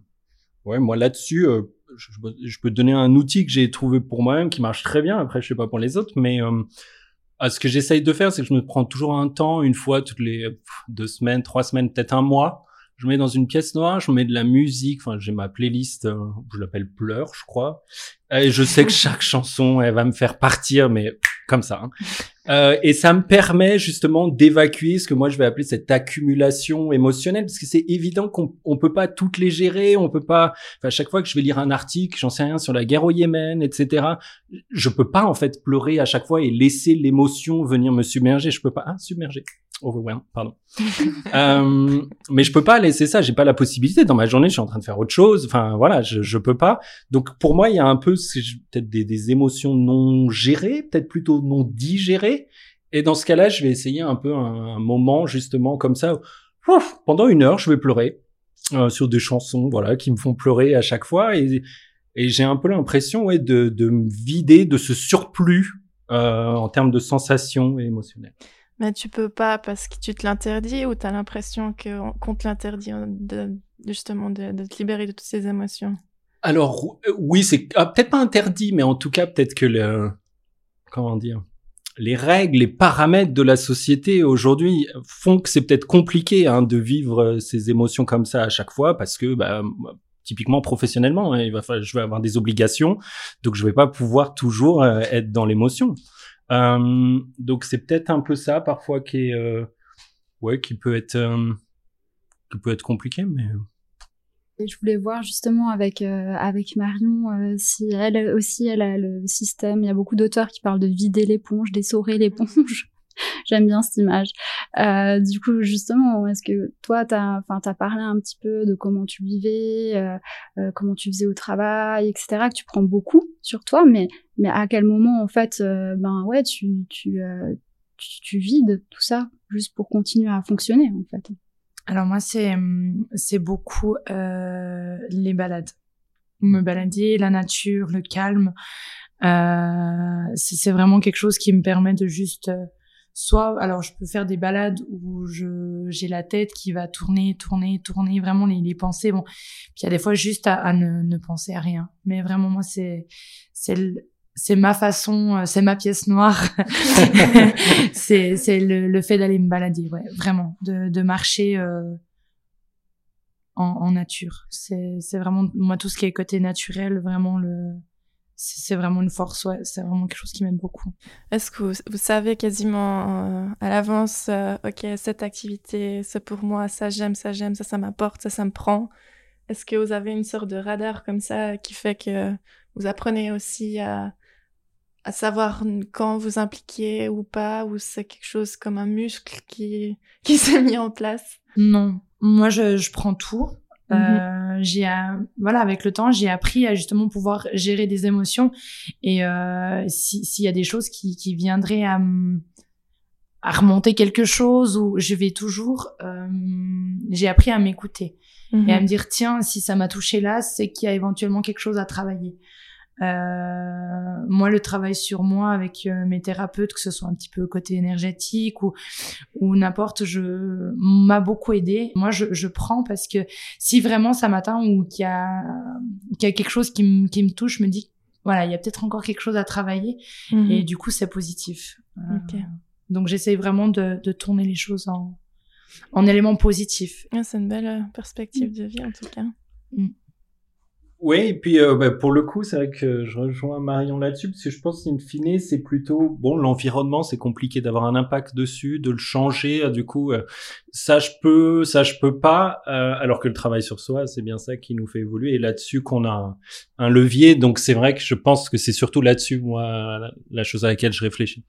ouais, moi là-dessus, euh, je, je, peux te donner un outil que j'ai trouvé pour moi-même qui marche très bien. Après, je sais pas pour les autres, mais euh, ce que j'essaye de faire, c'est que je me prends toujours un temps, une fois toutes les deux semaines, trois semaines, peut-être un mois. Je mets dans une pièce noire, je mets de la musique. Enfin, j'ai ma playlist, euh, je l'appelle Pleurs, je crois. Et je sais que chaque chanson, elle va me faire partir, mais comme ça. Hein. Euh, et ça me permet justement d'évacuer ce que moi je vais appeler cette accumulation émotionnelle, parce que c'est évident qu'on on peut pas toutes les gérer, on peut pas. Enfin, à chaque fois que je vais lire un article, j'en sais rien sur la guerre au Yémen, etc. Je peux pas en fait pleurer à chaque fois et laisser l'émotion venir me submerger. Je peux pas. Ah, submerger. Overwhelmed, pardon. *laughs* euh, mais je peux pas laisser ça. J'ai pas la possibilité. Dans ma journée, je suis en train de faire autre chose. Enfin, voilà, je, je peux pas. Donc, pour moi, il y a un peu peut-être des, des émotions non gérées, peut-être plutôt non digérées. Et dans ce cas-là, je vais essayer un peu un, moment justement comme ça. Pendant une heure, je vais pleurer euh, sur des chansons, voilà, qui me font pleurer à chaque fois. Et, et j'ai un peu l'impression, ouais, de, de me vider de ce surplus euh, en termes de sensations émotionnelles. Mais tu peux pas parce que tu te l'interdis ou tu as l'impression qu'on te l'interdit de, justement de, de, te libérer de toutes ces émotions? Alors oui, c'est ah, peut-être pas interdit, mais en tout cas peut-être que le comment dire les règles, les paramètres de la société aujourd'hui font que c'est peut-être compliqué hein, de vivre ces émotions comme ça à chaque fois parce que bah, typiquement professionnellement, hein, je vais avoir des obligations, donc je vais pas pouvoir toujours euh, être dans l'émotion. Euh, donc c'est peut-être un peu ça parfois qui est euh, ouais qui peut être euh, qui peut être compliqué je voulais voir justement avec avec Marion si elle aussi elle a le système. Il y a beaucoup d'auteurs qui parlent de vider l'éponge d'essorer l'éponge *laughs* j'aime bien cette image. Euh, du coup justement est-ce que toi t'as enfin t'as parlé un petit peu de comment tu vivais comment tu faisais au travail etc que tu prends beaucoup sur toi mais mais à quel moment en fait euh, ben ouais tu tu, euh, tu tu vides tout ça juste pour continuer à fonctionner en fait? Alors moi c'est c'est beaucoup euh, les balades. Me balader la nature le calme euh, c'est vraiment quelque chose qui me permet de juste soit alors je peux faire des balades où je j'ai la tête qui va tourner tourner tourner vraiment les, les pensées bon puis il y a des fois juste à, à ne, ne, penser à rien mais vraiment moi c'est c'est c'est ma façon, euh, c'est ma pièce noire. *laughs* c'est c'est le, le fait d'aller me balader, ouais, vraiment, de, de marcher euh, en, en nature. C'est c'est vraiment moi tout ce qui est côté naturel, vraiment le c'est vraiment une force, ouais, c'est vraiment quelque chose qui m'aide beaucoup. Est-ce que vous, vous, savez quasiment euh, à l'avance, euh, ok, cette activité, c'est pour moi, ça j'aime, ça j'aime, ça ça m'apporte, ça ça me prend. Est-ce que vous avez une sorte de radar comme ça qui fait que vous apprenez aussi à à savoir quand vous impliquez ou pas, ou c'est quelque chose comme un muscle qui, *laughs* qui s'est mis en place? Non, moi je, je prends tout. Mm -hmm. euh, j'ai voilà avec le temps j'ai appris à justement pouvoir gérer des émotions et euh, s'il y a des choses qui, qui viendraient à, à remonter quelque chose ou je vais toujours euh, j'ai appris à m'écouter mm -hmm. et à me dire tiens si ça m'a touché là c'est qu'il y a éventuellement quelque chose à travailler euh, moi, le travail sur moi avec euh, mes thérapeutes, que ce soit un petit peu côté énergétique ou ou n'importe, je m'a beaucoup aidé. Moi, je, je prends parce que si vraiment ça m'atteint ou qu'il y a qu'il y a quelque chose qui me qui me touche, je me dis voilà, il y a peut-être encore quelque chose à travailler mmh. et du coup, c'est positif. Okay. Euh, donc, j'essaye vraiment de, de tourner les choses en en éléments positifs. Ah, c'est une belle perspective mmh. de vie en tout cas. Mmh. Oui, et puis euh, bah, pour le coup, c'est vrai que je rejoins Marion là-dessus, parce que je pense qu'in fine, c'est plutôt bon l'environnement, c'est compliqué d'avoir un impact dessus, de le changer. Du coup, euh, ça je peux, ça je peux pas. Euh, alors que le travail sur soi, c'est bien ça qui nous fait évoluer, et là-dessus qu'on a un, un, levier. Donc c'est vrai que je pense que c'est surtout là-dessus, moi, la, la, chose à laquelle je réfléchis.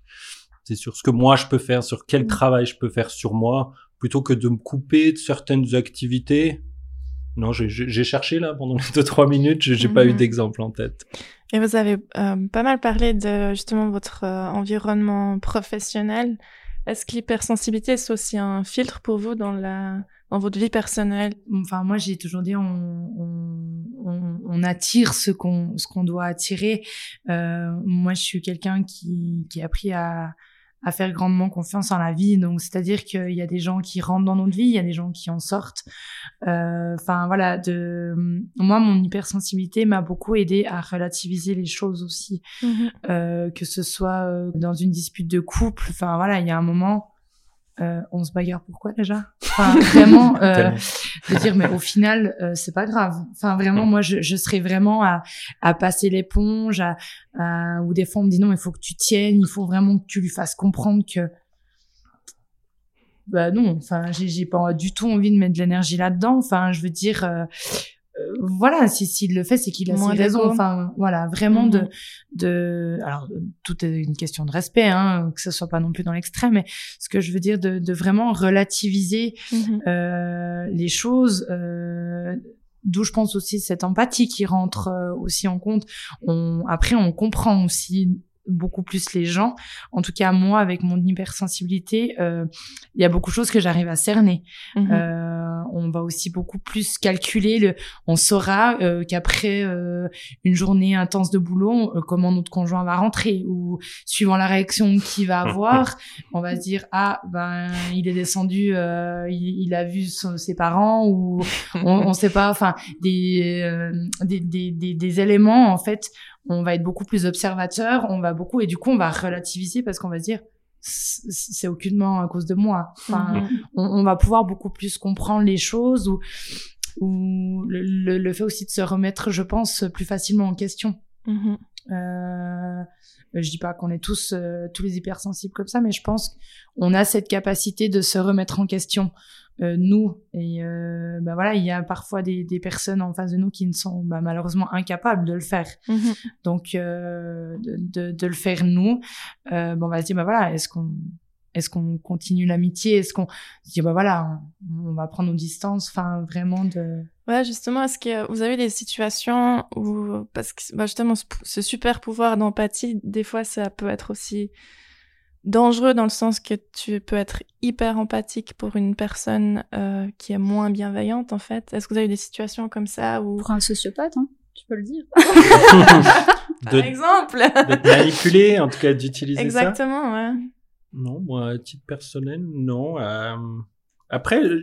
C'est sur ce que moi je peux faire, sur quel travail je peux faire sur moi, plutôt que de me couper de certaines activités non, j'ai cherché là pendant les deux trois minutes, j'ai pas mmh. eu d'exemple en tête. Et vous avez euh, pas mal parlé de justement votre euh, environnement professionnel. Est-ce que l'hypersensibilité c'est aussi un filtre pour vous dans la dans votre vie personnelle? Enfin, moi, j'ai toujours dit, on, on, on, on attire ce qu'on ce qu'on doit attirer. Euh, moi, je suis quelqu'un qui qui a appris à à faire grandement confiance en la vie. Donc, c'est-à-dire qu'il y a des gens qui rentrent dans notre vie, il y a des gens qui en sortent. Euh, enfin, voilà. De moi, mon hypersensibilité m'a beaucoup aidé à relativiser les choses aussi, Mhm. euh, que ce soit euh, dans une dispute de couple. Enfin, voilà, il y a un moment. Euh, on se bagarre pourquoi déjà? Enfin vraiment *laughs* euh, de dire mais au final euh, c'est pas grave. Enfin vraiment moi je, je serais vraiment à, à passer l'éponge à, à- ou des fois on me dit non il faut que tu tiennes, il faut vraiment que tu lui fasses comprendre que bah non, enfin j'ai pas du tout envie de mettre de l'énergie là-dedans. Enfin je veux dire voilà si s'il le fait c'est qu'il a Moins ses raisons. Enfin voilà vraiment de Mhm. de alors tout est une question de respect hein que ce soit pas non plus dans l'extrême mais ce que je veux dire de, de vraiment relativiser Mhm. euh, les choses. Euh, D'où je pense aussi cette empathie qui rentre euh, aussi en compte. On, après, on comprend aussi beaucoup plus les gens. En tout cas, moi, avec mon hypersensibilité, euh, il y a beaucoup de choses que j'arrive à cerner. Mhm. Euh, on va aussi beaucoup plus calculer. Le, on saura euh, qu'après euh, une journée intense de boulot, euh, comment notre conjoint va rentrer ou suivant la réaction qu'il va avoir, on va se dire ah ben il est descendu, euh, il, il a vu son- ses parents ou on, on sait pas. Enfin des, euh, des, des des des éléments en fait. On va être beaucoup plus observateur. On va beaucoup et du coup on va relativiser parce qu'on va se dire c'est aucunement à cause de moi. Enfin, Mhm. on, on va pouvoir beaucoup plus comprendre les choses ou, ou le, le, le fait aussi de se remettre, je pense, plus facilement en question. Mhm. Euh, je dis pas qu'on est tous euh, tous les hypersensibles comme ça, mais je pense qu'on a cette capacité de se remettre en question, euh, nous. Et euh, ben voilà, il y a parfois des, des personnes en face de nous qui ne sont bah, malheureusement incapables de le faire. Mhm. Donc euh, de, de, de le faire nous, euh, bon, on va se dire bah voilà, est-ce qu'on est-ce qu'on continue l'amitié? Est-ce qu'on se dit bah voilà, on, on va prendre nos distances Enfin vraiment de Ouais, justement, est-ce que vous avez des situations où, parce que bah, justement, ce, ce super pouvoir d'empathie, des fois, ça peut être aussi dangereux dans le sens que tu peux être hyper empathique pour une personne euh, qui est moins bienveillante, en fait. Est-ce que vous avez des situations comme ça où, Pour un sociopathe, hein, tu peux le dire. *laughs* par de, exemple, de te manipuler, en tout cas d'utiliser ça. exactement, ouais. Non, moi, à titre personnel, non. Euh, Après, euh,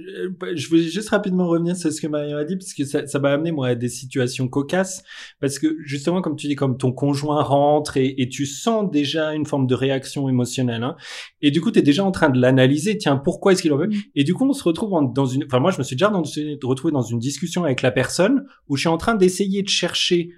je voulais juste rapidement revenir sur ce que Marion a dit, parce que ça, ça m'a amené, moi, à des situations cocasses. Parce que, justement, comme tu dis, comme ton conjoint rentre et, et tu sens déjà une forme de réaction émotionnelle, hein, et du coup, tu es déjà en train de l'analyser. Tiens, pourquoi est-ce qu'il en veut? Et du coup, on se retrouve en- dans une... Enfin, moi, je me suis déjà dans, retrouvé dans une discussion avec la personne où je suis en train d'essayer de chercher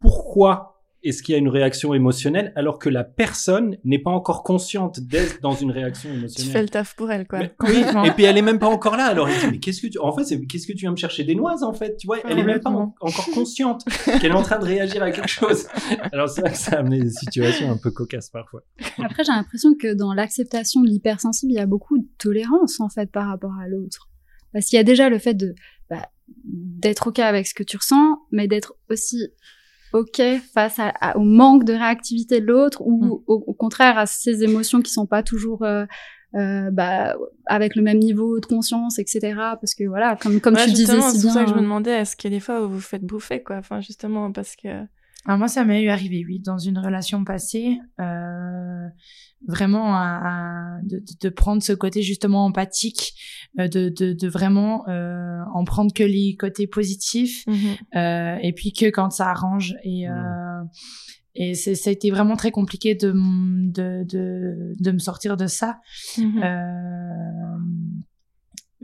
pourquoi est-ce qu'il y a une réaction émotionnelle alors que la personne n'est pas encore consciente d'être dans une réaction Tu émotionnelle? fais le taf pour elle, quoi. Mais- oui, et puis elle est même pas encore là. Alors elle dit mais qu'est-ce que tu en fait c'est qu'est-ce que tu viens me chercher? Des noises en fait, tu vois, elle est même pas en- encore consciente qu'elle est en train de réagir à quelque chose. Alors c'est vrai que ça a amené des situations un peu cocasses parfois. Après, j'ai l'impression que dans l'acceptation de l'hypersensible, il y a beaucoup de tolérance en fait par rapport à l'autre. Parce qu'il y a déjà le fait de bah, d'être ok avec ce que tu ressens, mais d'être aussi ok face à, à- au manque de réactivité de l'autre ou Mm. au, au contraire à ces émotions qui sont pas toujours euh, euh, bah, avec le même niveau de conscience, etc. Parce que voilà, comme comme Ouais, tu disais si c'est pour bien. ça que je me demandais, est-ce qu'il y a des fois où vous vous faites bouffer, quoi. Enfin, justement, parce que. Alors moi, ça m'est eu arrivé, oui, dans une relation passée, euh, vraiment à, à- de, de- prendre ce côté justement empathique, euh, de, de, de vraiment euh, en prendre que les côtés positifs, euh, et puis que quand ça arrange. Et, euh, et c'est, ça a été vraiment très compliqué de, de, de, de me sortir de ça. Mhm. Euh,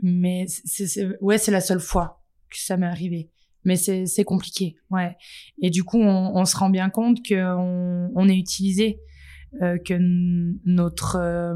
mais c'est, c'est- ouais, c'est la seule fois que ça m'est arrivé. Mais c'est, c'est compliqué, ouais. Et du coup, on, on se rend bien compte que on, on est utilisé, euh, que notre euh,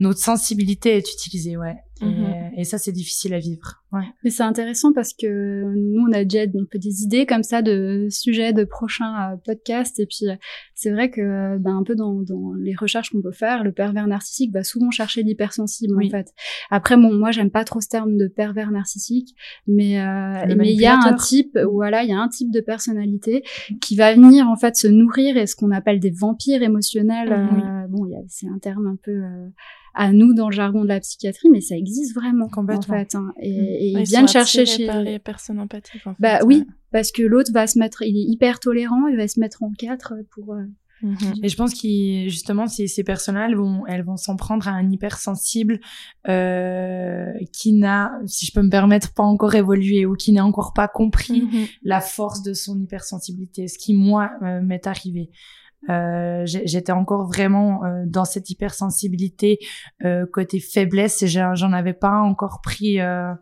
notre sensibilité est utilisée, ouais. Mhm. Et, et ça, c'est difficile à vivre. Ouais. Mais c'est intéressant parce que nous, on a déjà un peu des idées comme ça de sujets de prochains euh, podcasts. Et puis, euh, c'est vrai que, ben, un peu dans, dans les recherches qu'on peut faire, le pervers narcissique va souvent chercher l'hypersensible, Oui. en fait. Après, bon, moi, j'aime pas trop ce terme de pervers narcissique, mais, euh, mais il y a un type, voilà, il y a un type de personnalité qui va venir, en fait, se nourrir et ce qu'on appelle des vampires émotionnels. Oui. euh, bon, il y a- c'est un terme un peu, euh, à nous dans le jargon de la psychiatrie, mais ça existe vraiment, en fait. hein. Et, Mm. Et Ouais, ils viennent chercher chez par les personnes empathiques. En fait, bah ouais. oui, parce que l'autre va se mettre, il est hyper tolérant, il va se mettre en quatre pour. euh, Mhm. Et je pense que justement, ces, ces personnes-là, elles vont, elles vont s'en prendre à un hypersensible euh, qui n'a, si je peux me permettre, pas encore évolué ou qui n'a encore pas compris Mhm. la force de son hypersensibilité, ce qui moi euh, m'est arrivé. Euh, J'étais encore vraiment euh, dans cette hypersensibilité euh, côté faiblesse et j'en avais pas encore pris, euh,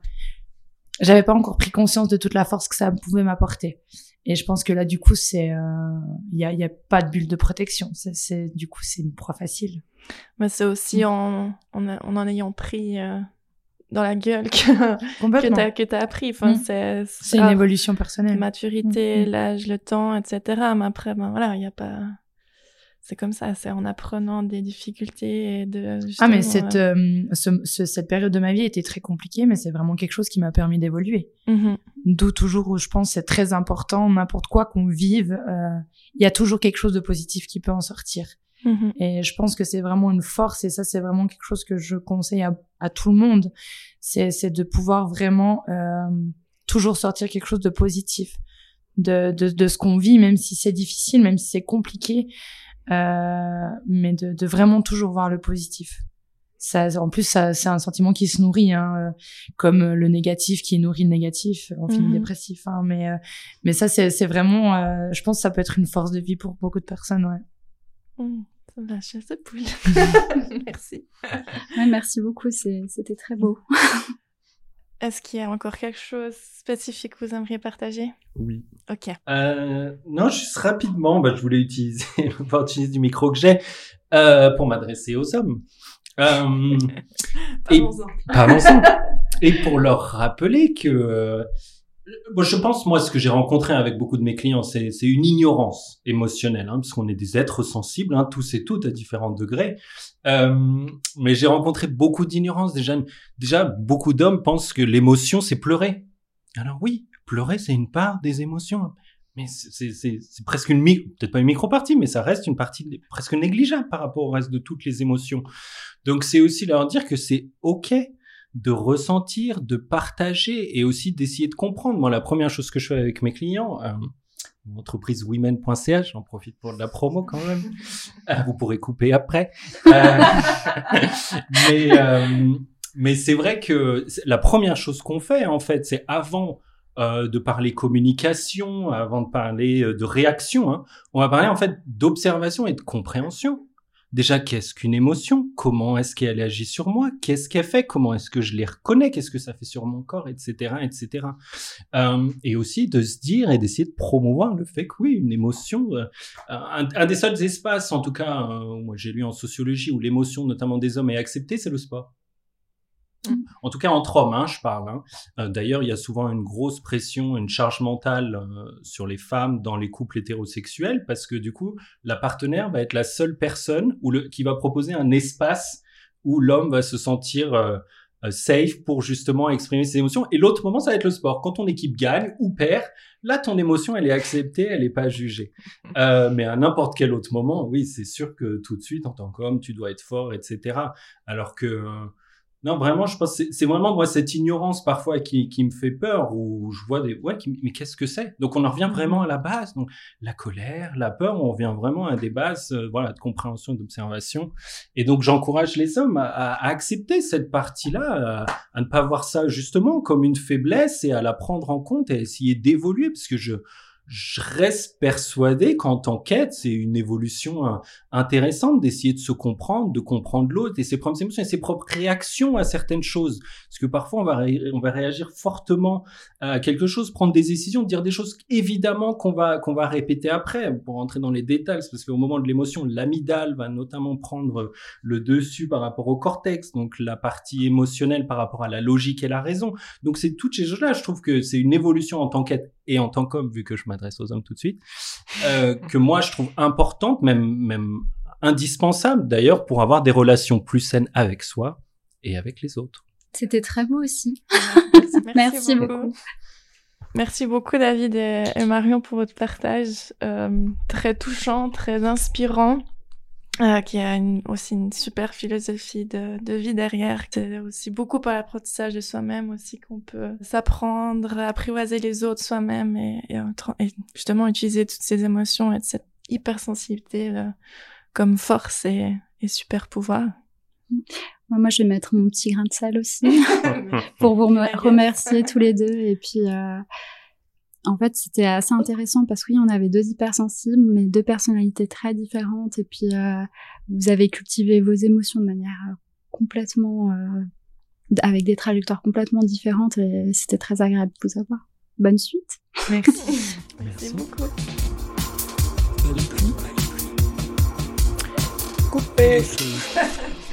j'avais pas encore pris conscience de toute la force que ça pouvait m'apporter. Et je pense que là, du coup, c'est, euh, il y a, y a pas de bulle de protection. C'est, du coup, c'est une proie facile. Mais c'est aussi en, en, a- en en ayant pris euh, dans la gueule que, que Complètement. t'as que t'as appris. Enfin, Mm. c'est C'est une ah, évolution personnelle. maturité, Mm, mm. l'âge, le temps, etc. Mais après, ben voilà, il y a pas. C'est comme ça, c'est en apprenant des difficultés et de. Ah, mais cette, euh, ce- ce- cette période de ma vie était très compliquée, mais c'est vraiment quelque chose qui m'a permis d'évoluer. euh, mhm. D'où toujours où je pense c'est très important, n'importe quoi qu'on vive, euh, il y a toujours quelque chose de positif qui peut en sortir. Mhm. Et je pense que c'est vraiment une force et ça c'est vraiment quelque chose que je conseille à, à tout le monde. C'est, c'est de pouvoir vraiment euh, toujours sortir quelque chose de positif de, de, de ce qu'on vit, même si c'est difficile, même si c'est compliqué, euh, mais de, de vraiment toujours voir le positif. Ça, en plus, ça, c'est un sentiment qui se nourrit, hein, euh, comme le négatif qui nourrit le négatif, on finit Mhm. dépressif. Hein, mais, euh, mais ça, c'est, c'est vraiment, euh, je pense, que ça peut être une force de vie pour beaucoup de personnes. Ouais. Ça me lâche ce poule. *laughs* Merci. Ouais, merci beaucoup, c'est- c'était très beau. *laughs* Est-ce qu'il y a encore quelque chose spécifique que vous aimeriez partager? Oui. Ok. Euh, non, juste rapidement, bah, je voulais utiliser *laughs* l'opportunité du micro que j'ai euh, pour m'adresser aux hommes. Euh, *laughs* et Parlons-en. parlons-en. *laughs* Et pour leur rappeler que, euh, bon, je pense moi ce que j'ai rencontré avec beaucoup de mes clients, c'est c'est une ignorance émotionnelle, hein, parce qu'on est des êtres sensibles, hein, tous et toutes à différents degrés. Euh, mais j'ai rencontré beaucoup d'ignorance déjà. Déjà, beaucoup d'hommes pensent que l'émotion c'est pleurer. Alors oui, pleurer c'est une part des émotions. Mais c'est- presque une peut-être pas une micro-partie, mais ça reste une partie presque négligeable par rapport au reste de toutes les émotions. Donc c'est aussi leur dire que c'est ok de ressentir, de partager et aussi d'essayer de comprendre. Moi, la première chose que je fais avec mes clients, euh, entreprise women.ch, j'en profite pour de la promo quand même. Euh, vous pourrez couper après. Euh, *laughs* mais euh, mais c'est vrai que la première chose qu'on fait en fait, c'est avant euh, de parler communication, avant de parler de réaction, hein, on va parler en fait d'observation et de compréhension. Déjà, qu'est-ce qu'une émotion? Comment est-ce qu'elle agit sur moi? Qu'est-ce qu'elle fait? Comment est-ce que je les reconnais? Qu'est-ce que ça fait sur mon corps? Etc. etc. Euh, et aussi de se dire et d'essayer de promouvoir le fait que oui, une émotion, euh, un, des seuls espaces, en tout cas, euh, j'ai lu en sociologie, où l'émotion, notamment des hommes, est acceptée, c'est le sport. En tout cas, entre hommes, hein, je parle. hein. Euh, D'ailleurs, il y a souvent une grosse pression, une charge mentale euh, sur les femmes dans les couples hétérosexuels, parce que du coup, la partenaire va être la seule personne où le, qui va proposer un espace où l'homme va se sentir euh, euh, safe pour justement exprimer ses émotions. Et l'autre moment, ça va être le sport. Quand ton équipe gagne ou perd, là, ton émotion, elle est acceptée, elle n'est pas jugée. Euh, mais à n'importe quel autre moment, oui, c'est sûr que tout de suite, en tant qu'homme, tu dois être fort, etc. Alors que euh, non, vraiment, je pense que c'est- vraiment moi cette ignorance parfois qui, qui me fait peur, où je vois des ouais, qui- mais qu'est-ce que c'est? Donc on en revient vraiment à la base, donc la colère, la peur, on revient vraiment à des bases, euh, voilà, de compréhension, d'observation. Et donc j'encourage les hommes à, à- à accepter cette partie-là, à, à ne pas voir ça justement comme une faiblesse et à la prendre en compte et à essayer d'évoluer, parce que je je reste persuadé qu'en tant qu'être, c'est une évolution euh, intéressante d'essayer de se comprendre, de comprendre l'autre et ses propres émotions et ses propres réactions à certaines choses. Parce que parfois, on va, réagir fortement à quelque chose, prendre des décisions, dire des choses évidemment qu'on va, va répéter après. Pour rentrer dans les détails, parce qu'au moment de l'émotion, l'amygdale va notamment prendre le dessus par rapport au cortex, donc la partie émotionnelle par rapport à la logique et la raison. Donc c'est toutes ces choses-là. Je trouve que c'est une évolution en tant qu'être et en tant qu'homme, vu que je m'adresse aux hommes tout de suite, euh, que moi je trouve importante, même même indispensable d'ailleurs, pour avoir des relations plus saines avec soi et avec les autres. C'était très beau aussi. Merci, Merci beaucoup. Merci beaucoup David et, Marion pour votre partage euh, très touchant, très inspirant. Euh, qui a une, aussi une super philosophie de, de vie derrière. C'est aussi beaucoup par l'apprentissage de soi-même aussi qu'on peut s'apprendre, apprivoiser les autres soi-même et, et, justement utiliser toutes ces émotions et cette hypersensibilité euh, comme force et, et super pouvoir. Moi, je vais mettre mon petit grain de sel aussi *laughs* *laughs* pour vous *laughs* remercier tous les deux et puis euh, en fait, c'était assez intéressant parce que oui, on avait deux hypersensibles, mais deux personnalités très différentes. Et puis, euh, vous avez cultivé vos émotions de manière euh, complètement, euh, avec des trajectoires complètement différentes. Et c'était très agréable de vous avoir. Bonne suite. Merci. *laughs* Merci beaucoup. Coupé. *laughs*